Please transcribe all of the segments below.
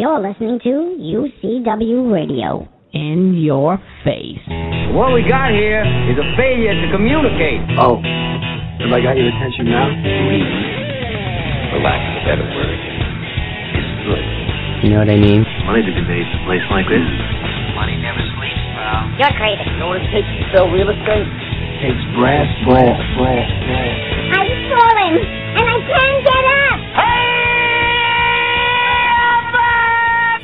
You're listening to UCW Radio. In your face. What we got here is a failure to communicate. Oh, have I got your attention now? For lack of a better word, it's good. You know what I mean? Money to be made in a place like this. Money never sleeps, pal. You're crazy. You know what it takes to sell real estate? It takes brass, brass, brass, brass. I'm falling, and I can't get up.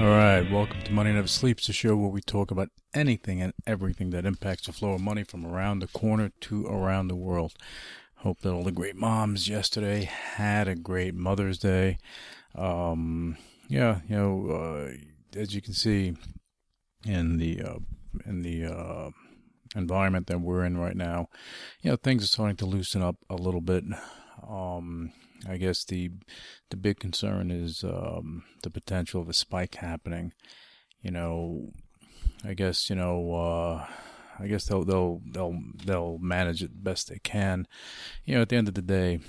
All right, welcome to Money Never Sleeps, the show where we talk about anything and everything that impacts the flow of money from around the corner to around the world. Hope that all the great moms yesterday had a great Mother's Day. Um, yeah, you know, uh, as you can see in the uh, in the uh, environment that we're in right now, you know, things are starting to loosen up a little bit. Um, I guess the the big concern is um, the potential of a spike happening. You know, I guess you know. Uh, I guess they'll they'll they'll they'll manage it best they can. You know, at the end of the day,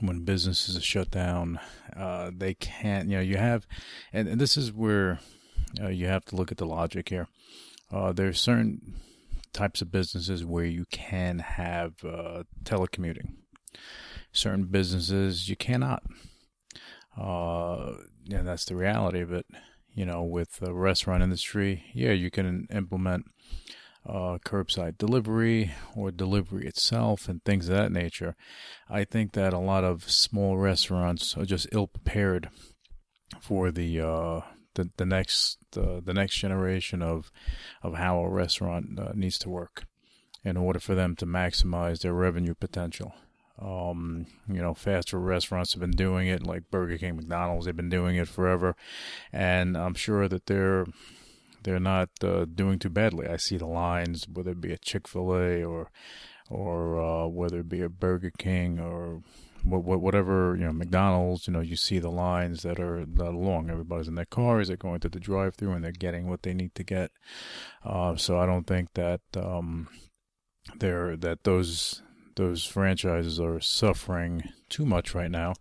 when businesses are shut down, uh, they can't. You know, you have, and, and this is where uh, you have to look at the logic here. Uh, are certain types of businesses where you can have uh, telecommuting certain businesses you cannot. Uh, yeah, that's the reality But. You know, with the restaurant industry, yeah, you can implement uh, curbside delivery or delivery itself and things of that nature. I think that a lot of small restaurants are just ill prepared for the uh, the, the next uh, the next generation of of how a restaurant uh, needs to work in order for them to maximize their revenue potential. Um, you know, fast food restaurants have been doing it, like Burger King, McDonald's. They've been doing it forever, and I'm sure that they're they're not uh, doing too badly. I see the lines, whether it be a Chick Fil A or or uh, whether it be a Burger King or whatever you know McDonald's. You know, you see the lines that are that long. Everybody's in their cars. They're going to the drive-through and they're getting what they need to get. Uh, so I don't think that um, they're that those those franchises are suffering too much right now.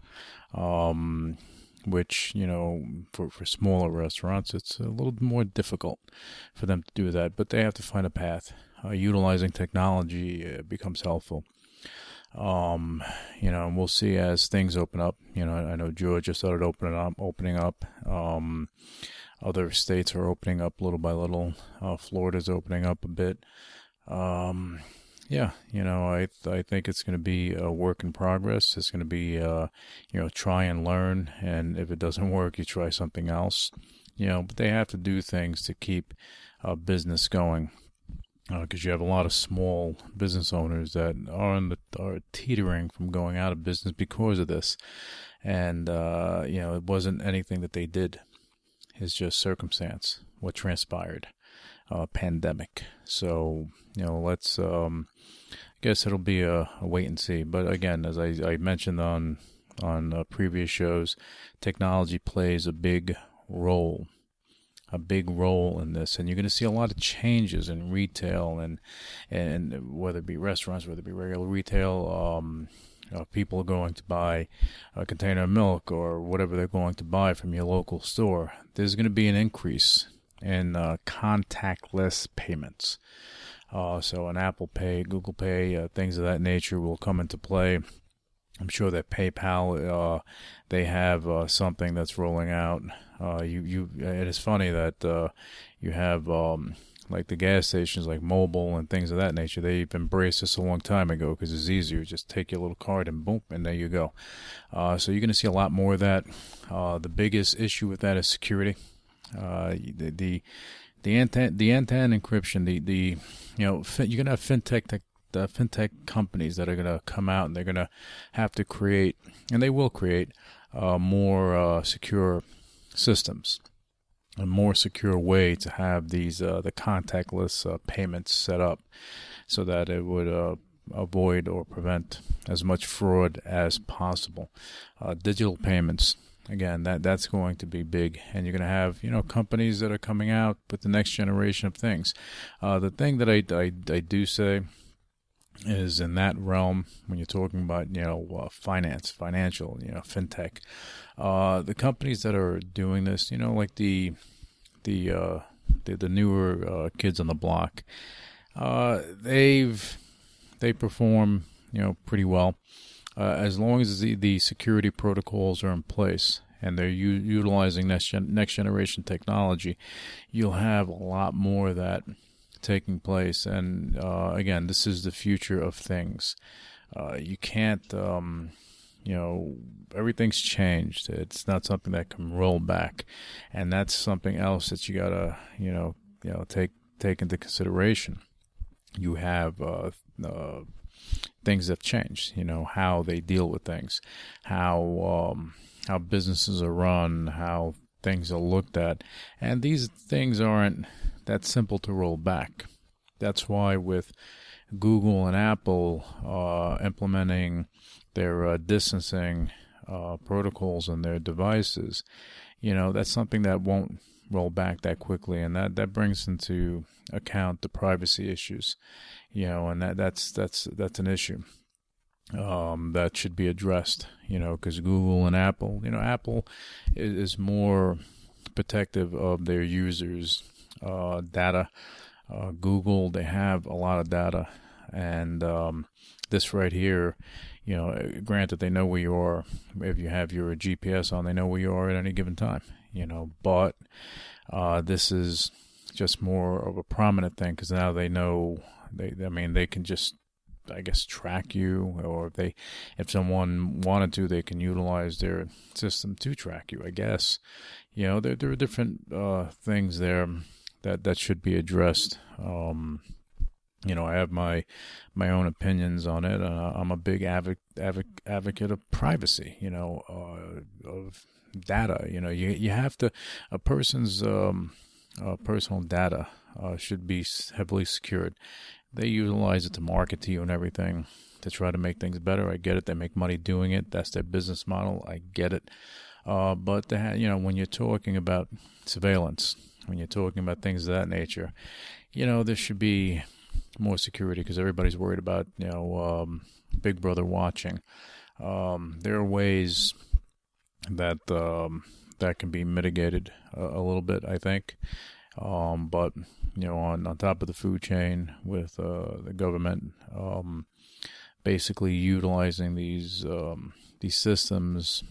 Um, which you know for for smaller restaurants it's a little more difficult for them to do that but they have to find a path. Uh, utilizing technology uh, becomes helpful. Um you know and we'll see as things open up. You know i know georgia started opening up opening up. Um other states are opening up little by little. Uh, florida's opening up a bit. Um yeah, you know, I I think it's going to be a work in progress. It's going to be, uh, you know, try and learn, and if it doesn't work, you try something else. You know, but they have to do things to keep uh, business going because uh, you have a lot of small business owners that are the, are teetering from going out of business because of this, and uh, you know, it wasn't anything that they did. It's just circumstance, what transpired uh, pandemic. So you know, let's. Um, I guess it'll be a, a, wait and see. But again, as I, I mentioned on on uh, previous shows, technology plays a big role, a big role in this, and you're going to see a lot of changes in retail and and whether it be restaurants, whether it be regular retail. Um, uh, people are going to buy a container of milk or whatever they're going to buy from your local store. There's going to be an increase in uh, contactless payments. Uh, so an Apple Pay, Google Pay, uh, things of that nature will come into play. I'm sure that PayPal, uh, they have uh, something that's rolling out. Uh, you, you, it is funny that you have um, like the gas stations, like Mobil and things of that nature. They've embraced this a long time ago because it's easier. Just take your little card and boom, and there you go. so you're going to see a lot more of that. the biggest issue with that is security. Uh, the the the end the encryption. The the you know you're gonna have fintech tech, the fintech companies that are gonna come out and they're gonna have to create and they will create uh, more uh, secure systems. A more secure way to have these uh, the contactless uh, payments set up, so that it would uh, avoid or prevent as much fraud as possible. Digital payments again, that that's going to be big, and you're going to have you know companies that are coming out with the next generation of things. Uh, the thing that I, I, I do say is in that realm when you're talking about you know uh, finance, financial, you know, fintech. Uh, the companies that are doing this, you know, like the the uh, the, the newer uh, kids on the block, uh, they've they perform you know pretty well uh, as long as the, the security protocols are in place and they're u- utilizing next gen- next generation technology, you'll have a lot more of that taking place. And uh, again, this is the future of things. Uh, you can't, um, you know, everything's changed. It's not something that can roll back, and that's something else that you gotta, you know, you know, take take into consideration. You have uh, uh, things have changed. You know how they deal with things, how um, how businesses are run, how things are looked at, and these things aren't that simple to roll back. That's why with Google and Apple uh, implementing their uh, distancing uh, protocols on their devices, you know that's something that won't roll back that quickly, and that that brings into account the privacy issues, you know, and that that's that's that's an issue um, that should be addressed, you know, because Google and Apple, you know, Apple is, is more protective of their users' uh, data. Uh, Google, they have a lot of data, and um, this right here, you know, granted they know where you are. If you have your GPS on, they know where you are at any given time, you know. But uh, this is just more of a prominent thing because now they know. They, I mean, they can just I guess track you, or if they, if someone wanted to, they can utilize their system to track you. I guess, you know, there there are different uh, things there that that should be addressed. Um, you know, I have my my own opinions on it. Uh, I'm a big advocate advocate of privacy. You know, uh, of data. You know, you you have to a person's um, uh, personal data uh, should be heavily secured they utilize it to market to you and everything to try to make things better. I get it. They make money doing it. That's their business model. I get it. Uh, but you know, when you're talking about surveillance, when you're talking about things of that nature, you know, there should be more security because everybody's worried about you know um, Big Brother watching. Um, there are ways that um, that can be mitigated a, a little bit, I think. Um, but you know, on, on top of the food chain with uh, the government, um, basically utilizing these um, these systems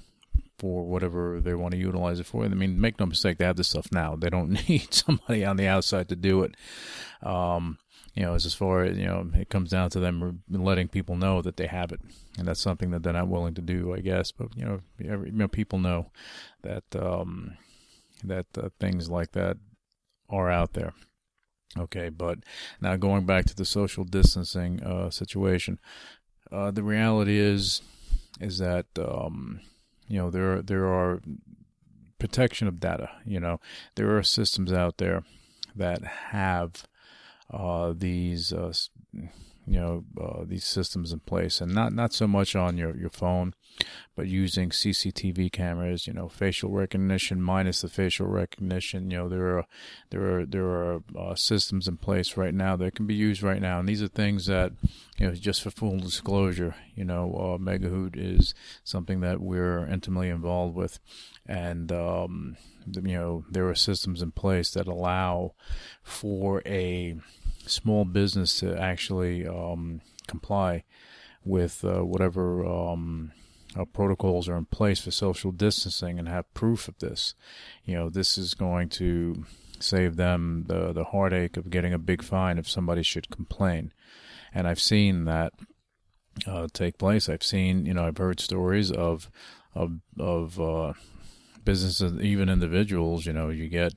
for whatever they want to utilize it for. I mean, make no mistake, they have this stuff now. They don't need somebody on the outside to do it. Um, you know, as far as you know, it comes down to them letting people know that they have it, and that's something that they're not willing to do, I guess. But you know, every, you know people know that um, that uh, things like that are out there. Okay, but now going back to the social distancing uh, situation, uh, the reality is is that um, you know there there are protection of data. You know there are systems out there that have uh, these uh, you know uh, these systems in place, and not not so much on your your phone, but using CCTV cameras. You know, facial recognition minus the facial recognition. You know, there are there are there are uh, systems in place right now that can be used right now, and these are things that you know just for full disclosure. You know, uh, Megahoot is something that we're intimately involved with, and um, you know there are systems in place that allow for a small business to actually um, comply with uh, whatever um, uh, protocols are in place for social distancing and have proof of this. You know, this is going to save them the the heartache of getting a big fine if somebody should complain. And I've seen that uh, take place. I've seen, you know, I've heard stories of of of uh, businesses, even individuals. You know, you get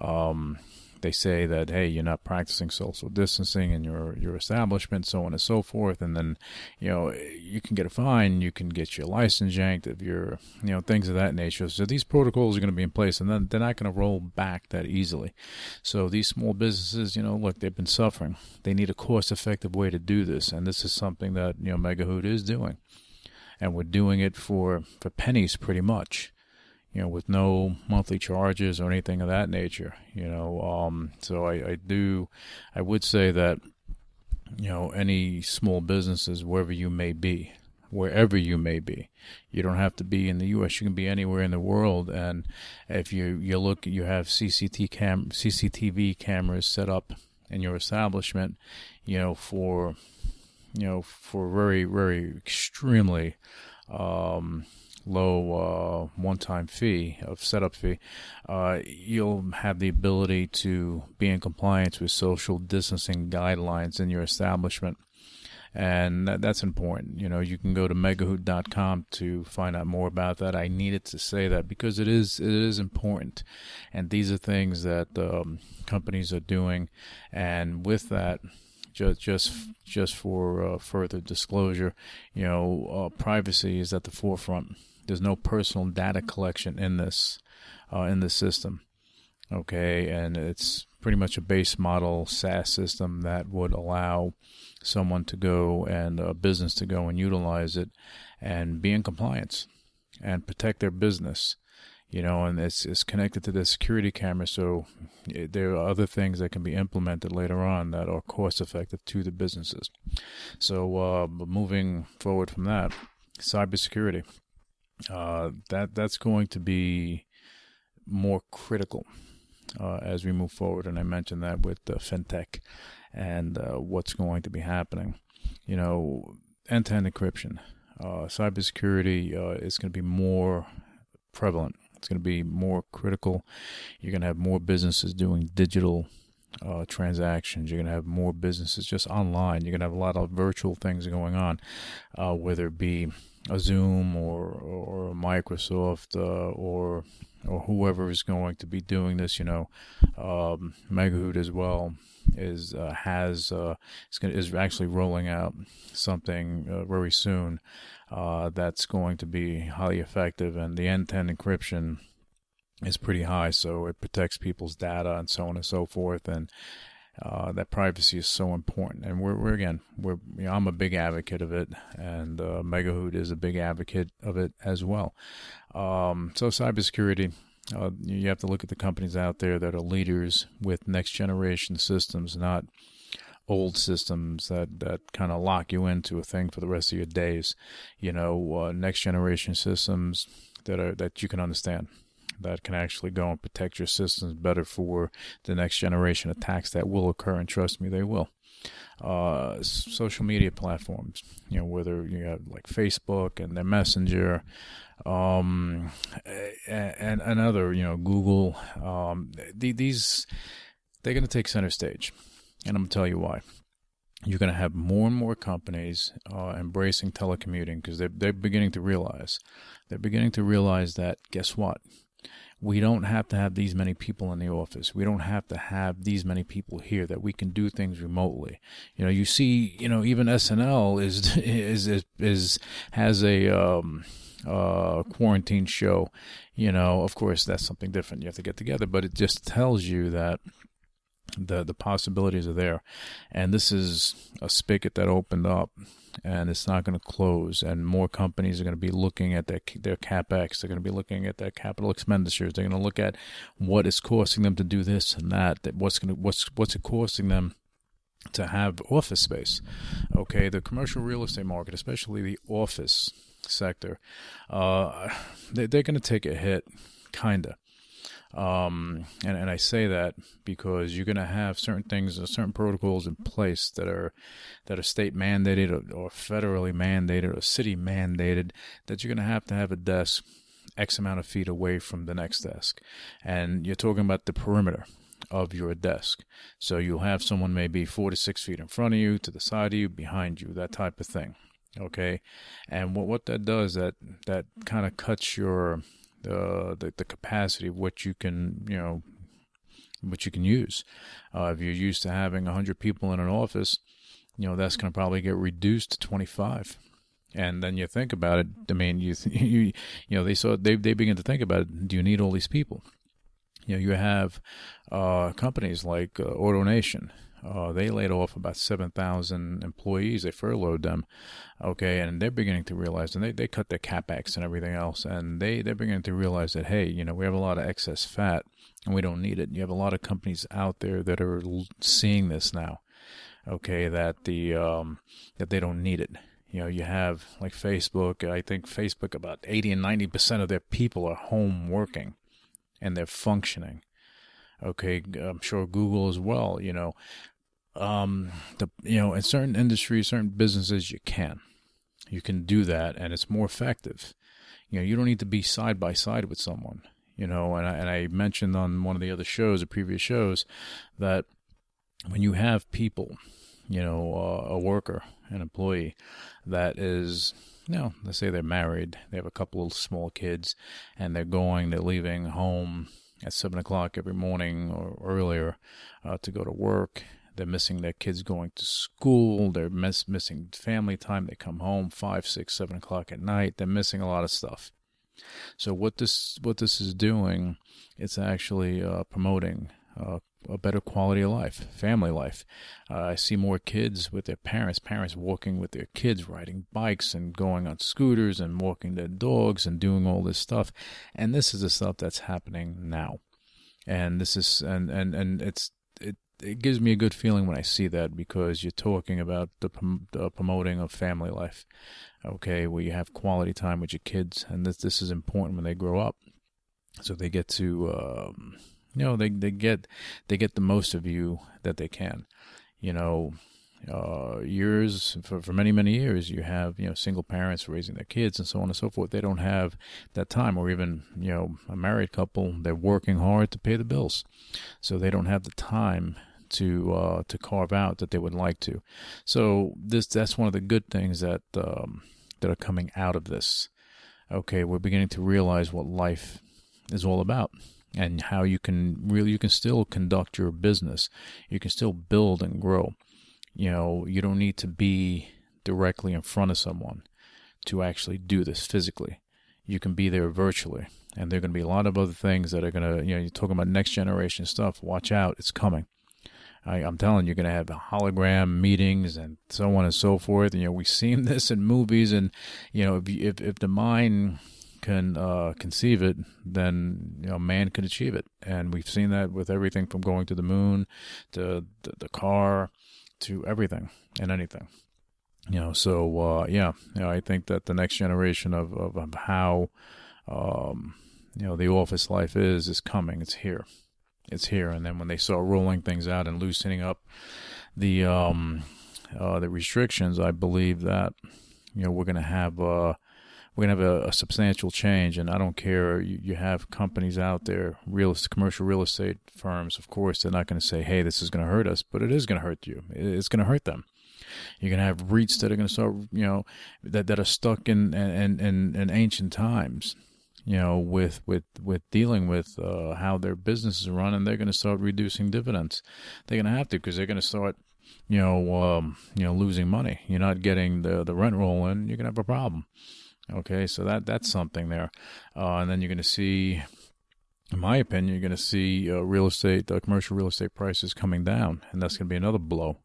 um, they say that hey, you're not practicing social distancing in your your establishment, so on and so forth, and then you know you can get a fine, you can get your license yanked if you're you know things of that nature. So these protocols are going to be in place, and then they're not going to roll back that easily. So these small businesses, you know, look, they've been suffering. They need a cost-effective way to do this, and this is something that you know Megahoot is doing, and we're doing it for for pennies pretty much you know, with no monthly charges or anything of that nature, you know. Um, so I, I do, I would say that you know, any small businesses wherever you may be, wherever you may be. You don't have to be in the U.S. You can be anywhere in the world. And if you you look, you have CCTV cam CCTV cameras set up in your establishment, you know, for you know, for very very extremely um, low uh, one-time fee of setup fee, uh, you'll have the ability to be in compliance with social distancing guidelines in your establishment. And that, that's important. You know, you can go to megahoot.com to find out more about that. I needed to say that because it is it is important, and these are things that um, companies are doing. And with that, just just just for uh, further disclosure, you know, uh, privacy is at the forefront. There's no personal data collection in this uh, in this system. Okay, and it's pretty much a base model SaaS system that would allow someone to go and a business to go and utilize it and be in compliance and protect their business you know, and it's, it's connected to the security camera. So it, there are other things that can be implemented later on that are cost effective to the businesses. So uh, moving forward from that, cybersecurity, uh, that that's going to be more critical uh, as we move forward. And I mentioned that with fintech and uh, what's going to be happening. You know, end-to-end encryption, uh, cybersecurity uh, is going to be more prevalent it's going to be more critical. You're going to have more businesses doing digital uh, transactions. You're going to have more businesses just online. You're going to have a lot of virtual things going on, uh, whether it be a Zoom or or Microsoft uh, or or whoever is going to be doing this. You know, um, Megahoot as well is uh, has uh, is, gonna, is actually rolling out something uh, very soon uh, that's going to be highly effective, and the end-to-end encryption is pretty high, so it protects people's data and so on and so forth, and uh, that privacy is so important. And we're, we're again, we're you know, I'm a big advocate of it, and uh, Megahoot is a big advocate of it as well. Um, so cybersecurity. Uh, you have to look at the companies out there that are leaders with next generation systems, not old systems that, that kind of lock you into a thing for the rest of your days. You know, uh, next generation systems that are that you can understand that can actually go and protect your systems better for the next generation attacks that will occur and trust me they will uh, social media platforms you know whether you have like facebook and their messenger um, and, and other you know google um, these they're going to take center stage and I'm going to tell you why. You're going to have more and more companies uh, embracing telecommuting because they're, they're beginning to realize, they're beginning to realize that, guess what? We don't have to have these many people in the office. We don't have to have these many people here that we can do things remotely. You know, you see, you know, even SNL is is is, is has a um, uh, quarantine show. You know, of course, that's something different. You have to get together, but it just tells you that the the possibilities are there, and this is a spigot that opened up, and it's not going to close. And more companies are going to be looking at their their capex. They're going to be looking at their capital expenditures. They're going to look at what is costing them to do this and that. That what's going to what's what's it costing them to have office space. Okay, the commercial real estate market, especially the office sector, uh, they, they're going to take a hit, kinda. Um, and, and I say that because you're going to have certain things, uh, certain protocols in place that are that are state mandated or, or federally mandated or city mandated that you're going to have to have a desk X amount of feet away from the next desk. And you're talking about the perimeter of your desk. So you'll have someone maybe four to six feet in front of you, to the side of you, behind you, that type of thing. Okay. And what, what that does, that, that kind of cuts your, the, the, the capacity of what you can, you know, what you can use. Uh, if you're used to having 100 people in an office, you know, that's going to probably get reduced to 25. And then you think about it. I mean, you you you know they saw they they begin to think about it. Do you need all these people? You know, you have uh, companies like uh, AutoNation uh, they laid off about 7,000 employees. They furloughed them. Okay. And they're beginning to realize, and they, they cut their capex and everything else. And they, they're beginning to realize that, hey, you know, we have a lot of excess fat and we don't need it. You have a lot of companies out there that are seeing this now. Okay, that the um, that they don't need it. You know, you have like Facebook. I think Facebook about eighty and ninety percent of their people are home working, and they're functioning. Okay, I'm sure Google as well. You know, um, the you know in certain industries, certain businesses, you can, you can do that, and it's more effective. You know, you don't need to be side by side with someone. You know, and I, and I mentioned on one of the other shows, the previous shows, that when you have people, you know, uh, a worker, an employee that is, you know, let's say they're married, they have a couple of small kids, and they're going, they're leaving home at seven o'clock every morning or earlier uh, to go to work. They're missing their kids going to school. They're miss, missing family time. They come home five, six, seven o'clock at night. They're missing a lot of stuff. So what this what this is doing, it's actually uh, promoting uh, a better quality of life, family life. Uh, I see more kids with their parents, parents walking with their kids, riding bikes and going on scooters and walking their dogs and doing all this stuff. And this is the stuff that's happening now. And this is and and and it's it gives me a good feeling when I see that because you're talking about the, the promoting of family life okay, where you have quality time with your kids, and this this is important when they grow up, so they get to, um, you know, they they get they get the most of you that they can, you know. Uh, years for, for many many years you have you know single parents raising their kids and so on and so forth they don't have that time or even you know a married couple they're working hard to pay the bills so they don't have the time to uh, to carve out that they would like to. So this that's one of the good things that um, that are coming out of this. Okay, we're beginning to realize what life is all about and how you can really you can still conduct your business. You can still build and grow. You know, you don't need to be directly in front of someone to actually do this physically. You can be there virtually. And there are going to be a lot of other things that are going to, you know, you're talking about next generation stuff. Watch out, it's coming. I, am telling you, you're going to have hologram meetings and so on and so forth. And, you know, we've seen this in movies, and you know, if if, if the mind can uh, conceive it, then you know, man can achieve it. And we've seen that with everything from going to the moon to the, the car to everything and anything. You know, so uh, yeah, you know, I think that the next generation of of, of how um, you know the office life is is coming. It's here it's here. And then when they start rolling things out and loosening up the um, uh, the restrictions, I believe that you know we're going to have uh, we're going to have a, a, substantial change. And I don't care. You, you have companies out there, real commercial real estate firms. Of course, they're not going to say, "Hey, this is going to hurt us," but it is going to hurt you. It's going to hurt them. You're going to have REITs that are going to start, you know, that, that are stuck in, in, in, in ancient times you know, with with with dealing with uh, how their businesses are run, and they're going to start reducing dividends. They're going to have to because they're going to start, you know, um, you know, losing money. You're not getting the the rent roll in. You're to have a problem. Okay, so that that's something there, uh, and then you're going to see. In my opinion, you're going to see uh, real estate, uh, commercial real estate prices coming down, and that's going to be another blow.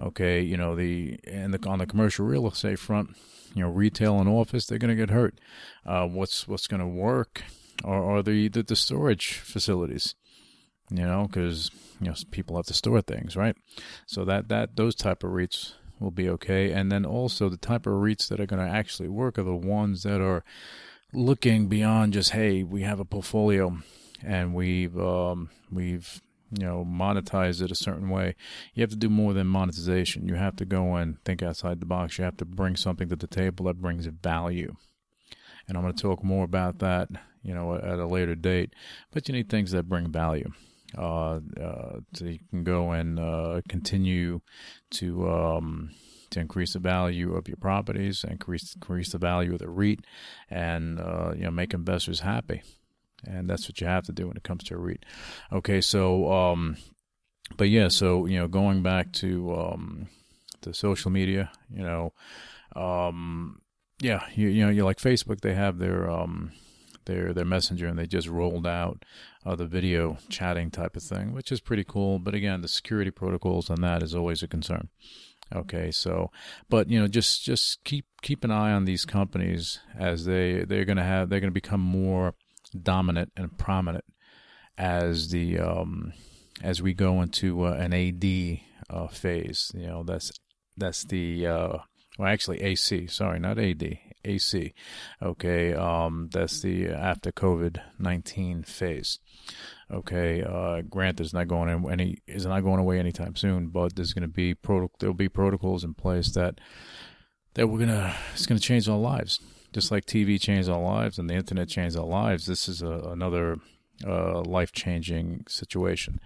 Okay, you know the and the, on the commercial real estate front, you know, retail and office, they're going to get hurt. Uh, what's what's going to work are, are the, the, the storage facilities, you know, because you know people have to store things, right? So that that those type of REITs will be okay, and then also the type of REITs that are going to actually work are the ones that are looking beyond just hey, we have a portfolio and we've um, we've you know, monetize it a certain way. You have to do more than monetization. You have to go and think outside the box. You have to bring something to the table that brings value. And I'm going to talk more about that, you know, at a later date. But you need things that bring value. Uh, uh, so you can go and uh, continue to um, to increase the value of your properties, increase increase the value of the REIT, and uh, you know make investors happy and that's what you have to do when it comes to a REIT. Okay, so um, but yeah, so you know, going back to um, the social media, you know, um, yeah, you you know, you like Facebook, they have their um, their their messenger, and they just rolled out uh, the video chatting type of thing, which is pretty cool. But again, the security protocols on that is always a concern. Okay, so but you know, just just keep keep an eye on these companies as they they're gonna have they're gonna become more dominant and prominent as the um, as we go into uh, an AD uh, phase. You know, that's that's the uh, well, actually AC. Sorry, not AD. AC. Okay, um, that's the after COVID nineteen phase. Okay, uh, Grant is not going in any is not going away anytime soon, but there's going to be proto- there'll be protocols in place that that we're gonna it's gonna change our lives, just like TV changed our lives and the internet changed our lives. This is a, another uh, life changing situation.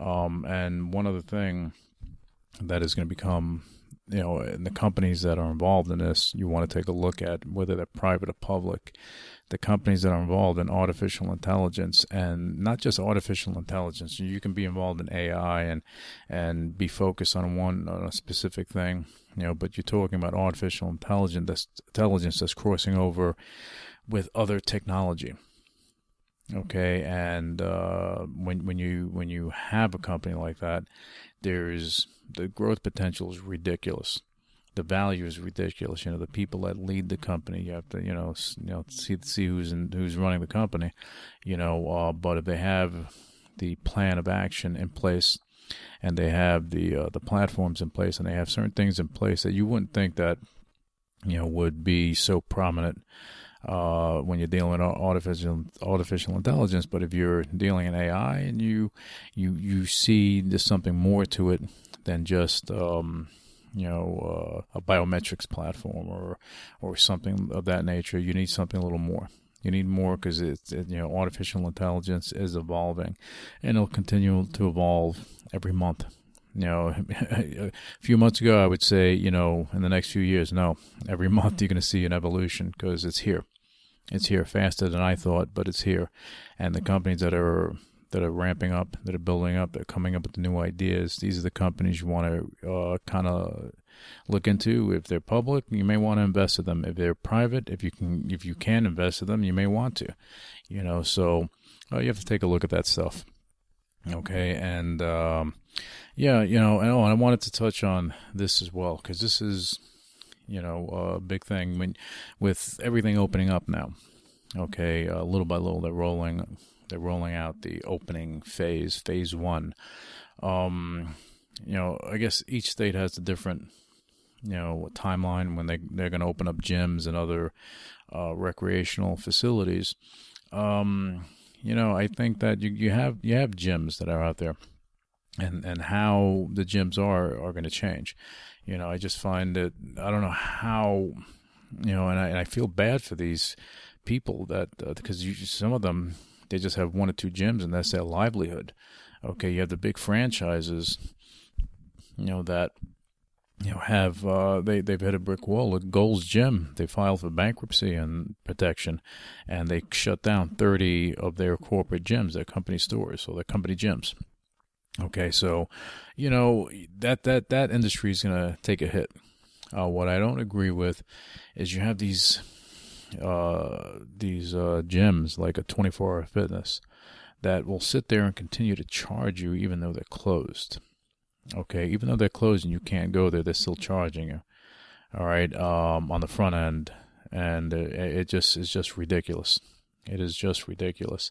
Um, and one other thing that is going to become you know, in the companies that are involved in this, you want to take a look at whether they're private or public. The companies that are involved in artificial intelligence, and not just artificial intelligence, you can be involved in AI and and be focused on one on a specific thing, you know. But you're talking about artificial intelligence that's intelligence that's crossing over with other technology. Okay, and uh, when when you when you have a company like that, there's the growth potential is ridiculous. The value is ridiculous. You know, the people that lead the company, you have to, you know, you know, see see who's in, who's running the company. You know, uh, but if they have the plan of action in place, and they have the uh, the platforms in place, and they have certain things in place that you wouldn't think that you know would be so prominent uh, when you're dealing with artificial artificial intelligence. But if you're dealing in AI and you you you see there's something more to it than just um, you know uh, a biometrics platform or or something of that nature, you need something a little more. You need more because it's it, you know artificial intelligence is evolving, and it'll continue to evolve every month you know, a few months ago, I would say, you know, in the next few years, no, every month you're going to see an evolution because it's here. It's here faster than I thought, but it's here. And the companies that are that are ramping up, that are building up, that are coming up with the new ideas. These are the companies you want to uh, kind of look into. If they're public, you may want to invest in them. If they're private, if you can, if you can invest in them, you may want to. You know, so uh, you have to take a look at that stuff. Okay, and um, yeah, you know, and oh, I wanted to touch on this as well because this is you know, a big thing when with everything opening up now. Okay, uh, little by little they're rolling they're rolling out the opening phase, phase one. Um, you know, I guess each state has a different you know timeline when they they're going to open up gyms and other uh, recreational facilities. Um, you know, I think that you, you have you have gyms that are out there, and and how the gyms are are going to change. You know, I just find that I don't know how, you know, and I, and I feel bad for these people that uh, because you, some of them they just have one or two gyms and that's their livelihood. Okay, you have the big franchises, you know that you know have uh, they they've hit a brick wall. At Gold's Gym, they filed for bankruptcy and protection, and they shut down thirty of their corporate gyms, their company stores, or their company gyms. Okay, so you know that that that industry is going to take a hit. Uh, what I don't agree with is you have these uh, these uh, gyms like a 24 hour fitness that will sit there and continue to charge you even though they're closed. Okay, even though they're closed and you can't go there, they're still charging you. All right, um, on the front end, and it, it just is just ridiculous. It is just ridiculous.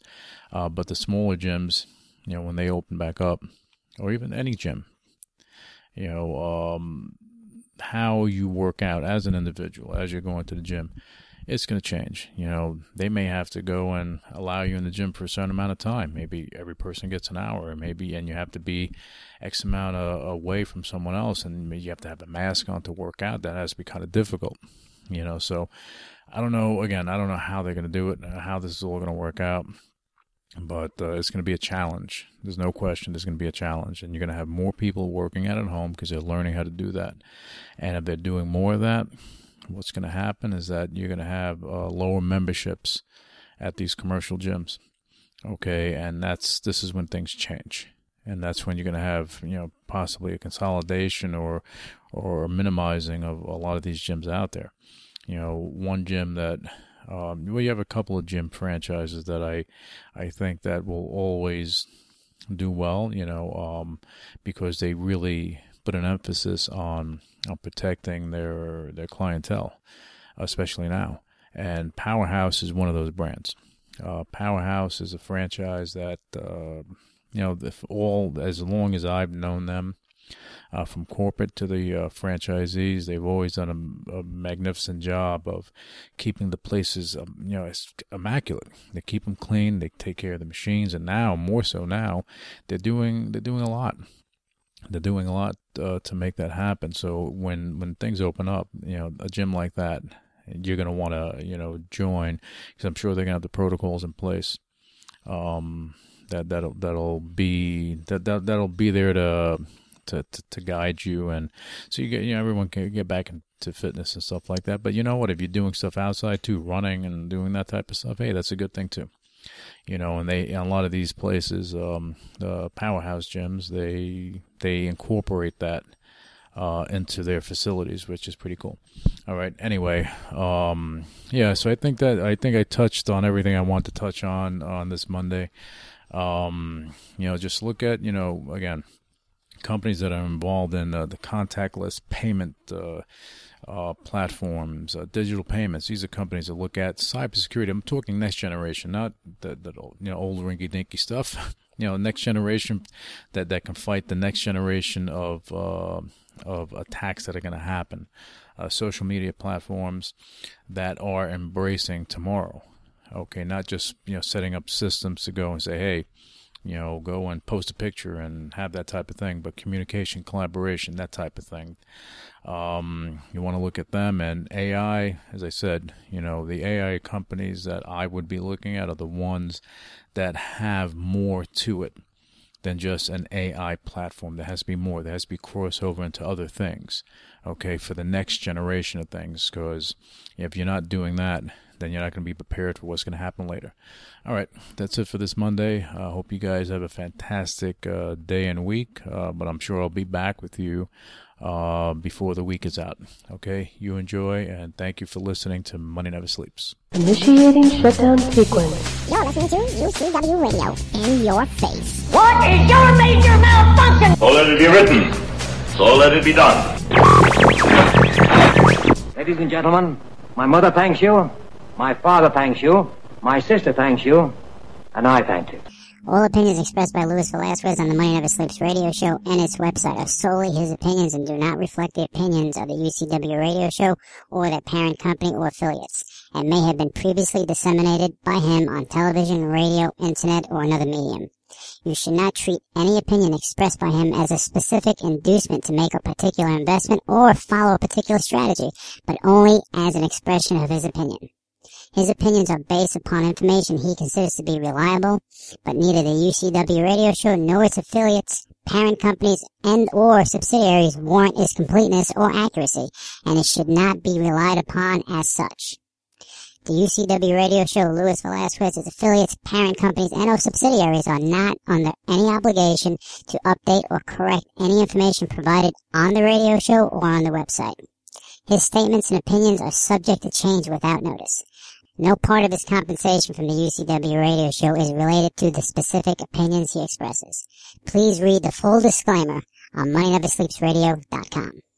Uh, but the smaller gyms you know, when they open back up, or even any gym, you know, um, how you work out as an individual as you're going to the gym, it's going to change. You know, they may have to go and allow you in the gym for a certain amount of time. Maybe every person gets an hour, maybe, and you have to be X amount of, away from someone else, and you have to have a mask on to work out. That has to be kind of difficult, you know. So, I don't know. Again, I don't know how they're going to do it, how this is all going to work out but uh, it's going to be a challenge. There's no question there's going to be a challenge, and you're going to have more people working out at home because they're learning how to do that. And if they're doing more of that, what's going to happen is that you're going to have uh, lower memberships at these commercial gyms. Okay, and that's this is when things change, and that's when you're going to have you know possibly a consolidation or or minimizing of a lot of these gyms out there. You know, one gym that um, we have a couple of gym franchises that I, I think that will always do well, you know, um, because they really put an emphasis on on protecting their their clientele, especially now. And Powerhouse is one of those brands. Uh, Powerhouse is a franchise that uh, you know, all as long as I've known them, uh, from corporate to the uh, franchisees, they've always done a, a, magnificent job of keeping the places, um, you know, immaculate. They keep them clean. They take care of the machines, and now more so now, they're doing they're doing a lot. They're doing a lot uh, to make that happen. So when when things open up, you know, a gym like that, you're going to want to you know join because I'm sure they're going to have the protocols in place. Um, that that'll that'll be that, that that'll be there to to, to, to guide you and so you get you know everyone can get back into fitness and stuff like that but you know what if you're doing stuff outside too running and doing that type of stuff hey that's a good thing too you know and they a lot of these places um the powerhouse gyms they they incorporate that uh, into their facilities, which is pretty cool. All right. Anyway, um, yeah. So I think that I think I touched on everything I want to touch on on this Monday. Um, you know, just look at you know again companies that are involved in uh, the contactless payment uh, uh, platforms, uh, digital payments. These are companies that look at cybersecurity. I'm talking next generation, not the, old, you know old rinky dinky stuff. you know, next generation that that can fight the next generation of uh, of attacks that are going to happen. Uh, social media platforms that are embracing tomorrow. Okay, not just you know setting up systems to go and say, hey you know, go and post a picture and have that type of thing, but communication, collaboration, that type of thing. Um, you want to look at them and AI, as I said, you know, the AI companies that I would be looking at are the ones that have more to it than just an AI platform. There has to be more. There has to be crossover into other things, okay, for the next generation of things. Because if you're not doing that, then you're not going to be prepared for what's going to happen later. All right, that's it for this Monday. I uh, hope you guys have a fantastic uh, day and week, uh, but I'm sure I'll be back with you uh, before the week is out. Okay, you enjoy, and thank you for listening to Money Never Sleeps. Initiating shutdown sequence. You're listening to UCW Radio in your face. What is your major malfunction? So let it be written. So let it be done. Ladies and gentlemen, my mother thanks you. My father thanks you. My sister thanks you. And I thank you. All opinions expressed by Luis Velasquez on the Money Never Sleeps radio show and its website are solely his opinions and do not reflect the opinions of the UCW radio show or their parent company or affiliates, and may have been previously disseminated by him on television, radio, internet, or another medium. You should not treat any opinion expressed by him as a specific inducement to make a particular investment or follow a particular strategy, but only as an expression of his opinion. His opinions are based upon information he considers to be reliable, but neither the UCW radio show nor its affiliates, parent companies, and or subsidiaries warrant its completeness or accuracy, and it should not be relied upon as such. The UCW radio show Luis Velasquez, its affiliates, parent companies, and or subsidiaries are not under any obligation to update or correct any information provided on the radio show or on the website. His statements and opinions are subject to change without notice. No part of his compensation from the UCW radio show is related to the specific opinions he expresses. Please read the full disclaimer on MoneyNeverSleepsRadio.com.